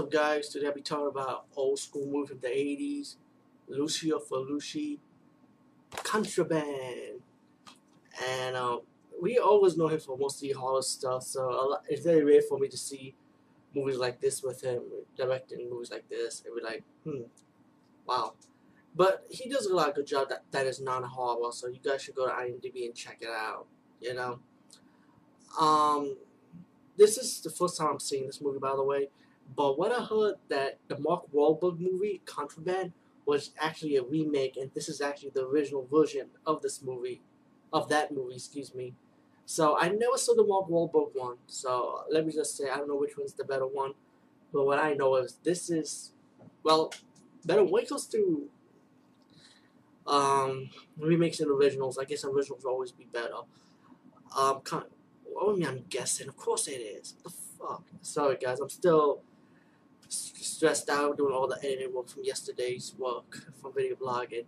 up, guys? Today I'll be talking about old school movie from the 80s, Lucio Fulci, Contraband. And um, we always know him for mostly horror stuff, so it's very rare for me to see movies like this with him, directing movies like this. It be like, hmm, wow. But he does a lot of good job that, that is non-horror, so you guys should go to IMDb and check it out, you know. Um, this is the first time I'm seeing this movie, by the way. But what I heard that the Mark Wahlberg movie, Contraband, was actually a remake, and this is actually the original version of this movie, of that movie, excuse me. So I never saw the Mark Wahlberg one, so let me just say I don't know which one's the better one. But what I know is this is, well, better when it comes to um, remakes and originals. I guess originals will always be better. Um, kind I mean, I'm guessing. Of course it is. What the fuck? Sorry, guys. I'm still stressed out doing all the editing work from yesterday's work from video blogging.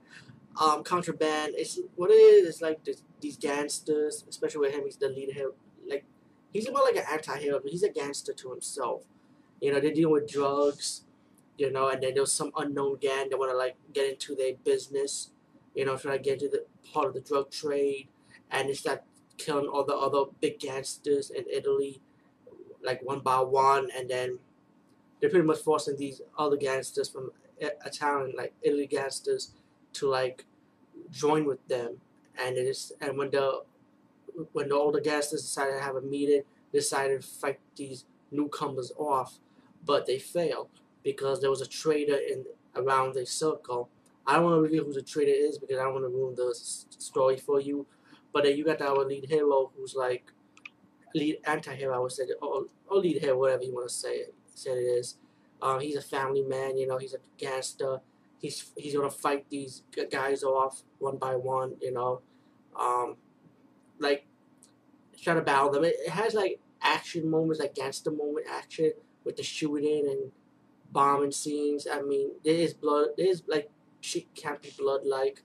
Um, contraband. It's what it is. It's like this, these gangsters, especially with him. He's the lead hero. Like he's more like an anti-hero, but he's a gangster to himself. You know, they deal with drugs. You know, and then there's some unknown gang that want to like get into their business. You know, trying to get into the part of the drug trade, and it's that killing all the other big gangsters in Italy, like one by one, and then they're pretty much forcing these other gangsters from Italian, like Italy gangsters, to like join with them. And it is, and when the when the older gangsters decided to have a meeting, decided to fight these newcomers off, but they failed because there was a traitor in around the circle. I don't want to reveal who the traitor is because I don't want to ruin the story for you. But then you got our lead hero who's like lead anti-hero, I would say, or, or lead hero, whatever you want to say, say it is. Um, he's a family man, you know, he's a gangster. He's he's gonna fight these guys off one by one, you know. Um, like try to battle them. It, it has like action moments, like gangster moment action with the shooting and bombing scenes. I mean, there is blood. There's like shit can't be blood like.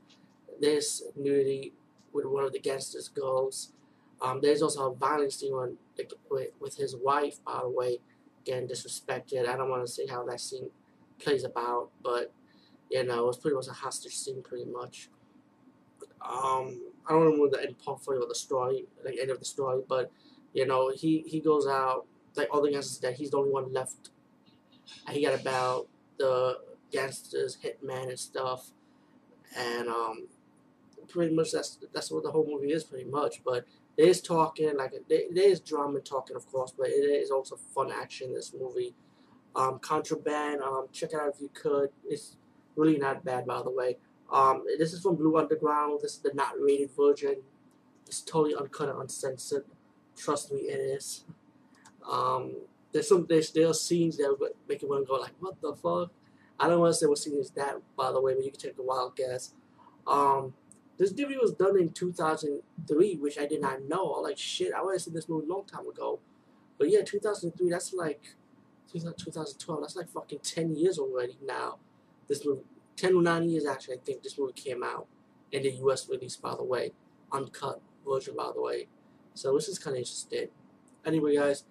There's nudity with one of the gangsters' girls. Um, there's also a violent scene on, with, with his wife, by the way, disrespected. I don't want to say how that scene plays about, but, you know, it was pretty much a hostage scene, pretty much. Um, I don't remember the end part of the story, like end of the story, but, you know, he, he goes out, like, all the gangsters that he's the only one left. He got about the gangsters, hitman and stuff, and, um, pretty much that's that's what the whole movie is pretty much. But there is talking, like there, there is drama talking, of course, but it is also fun action. This movie, um, Contraband, um, check it out if you could. It's really not bad, by the way. Um, this is from Blue Underground. This is the not rated version. It's totally uncut and uncensored. Trust me, it is. Um, there's some there's there are scenes that make you want to go like, what the fuck? I don't want to say what scene is that, by the way, but you can take a wild guess. Um, this movie was done in 2003, which I did not know. I'm like, shit, I would have seen this movie a long time ago. But yeah, 2003, that's like 2012. That's like fucking 10 years already now. This movie, 10 or 9 years actually, I think this movie came out in the US release, by the way. Uncut version, by the way. So this is kind of interesting. Anyway, guys,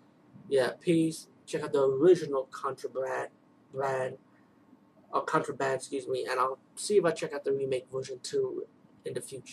yeah, peace. Check out the original Contraband brand, or uh, Contraband, excuse me, and I'll see if I check out the remake version too in the future.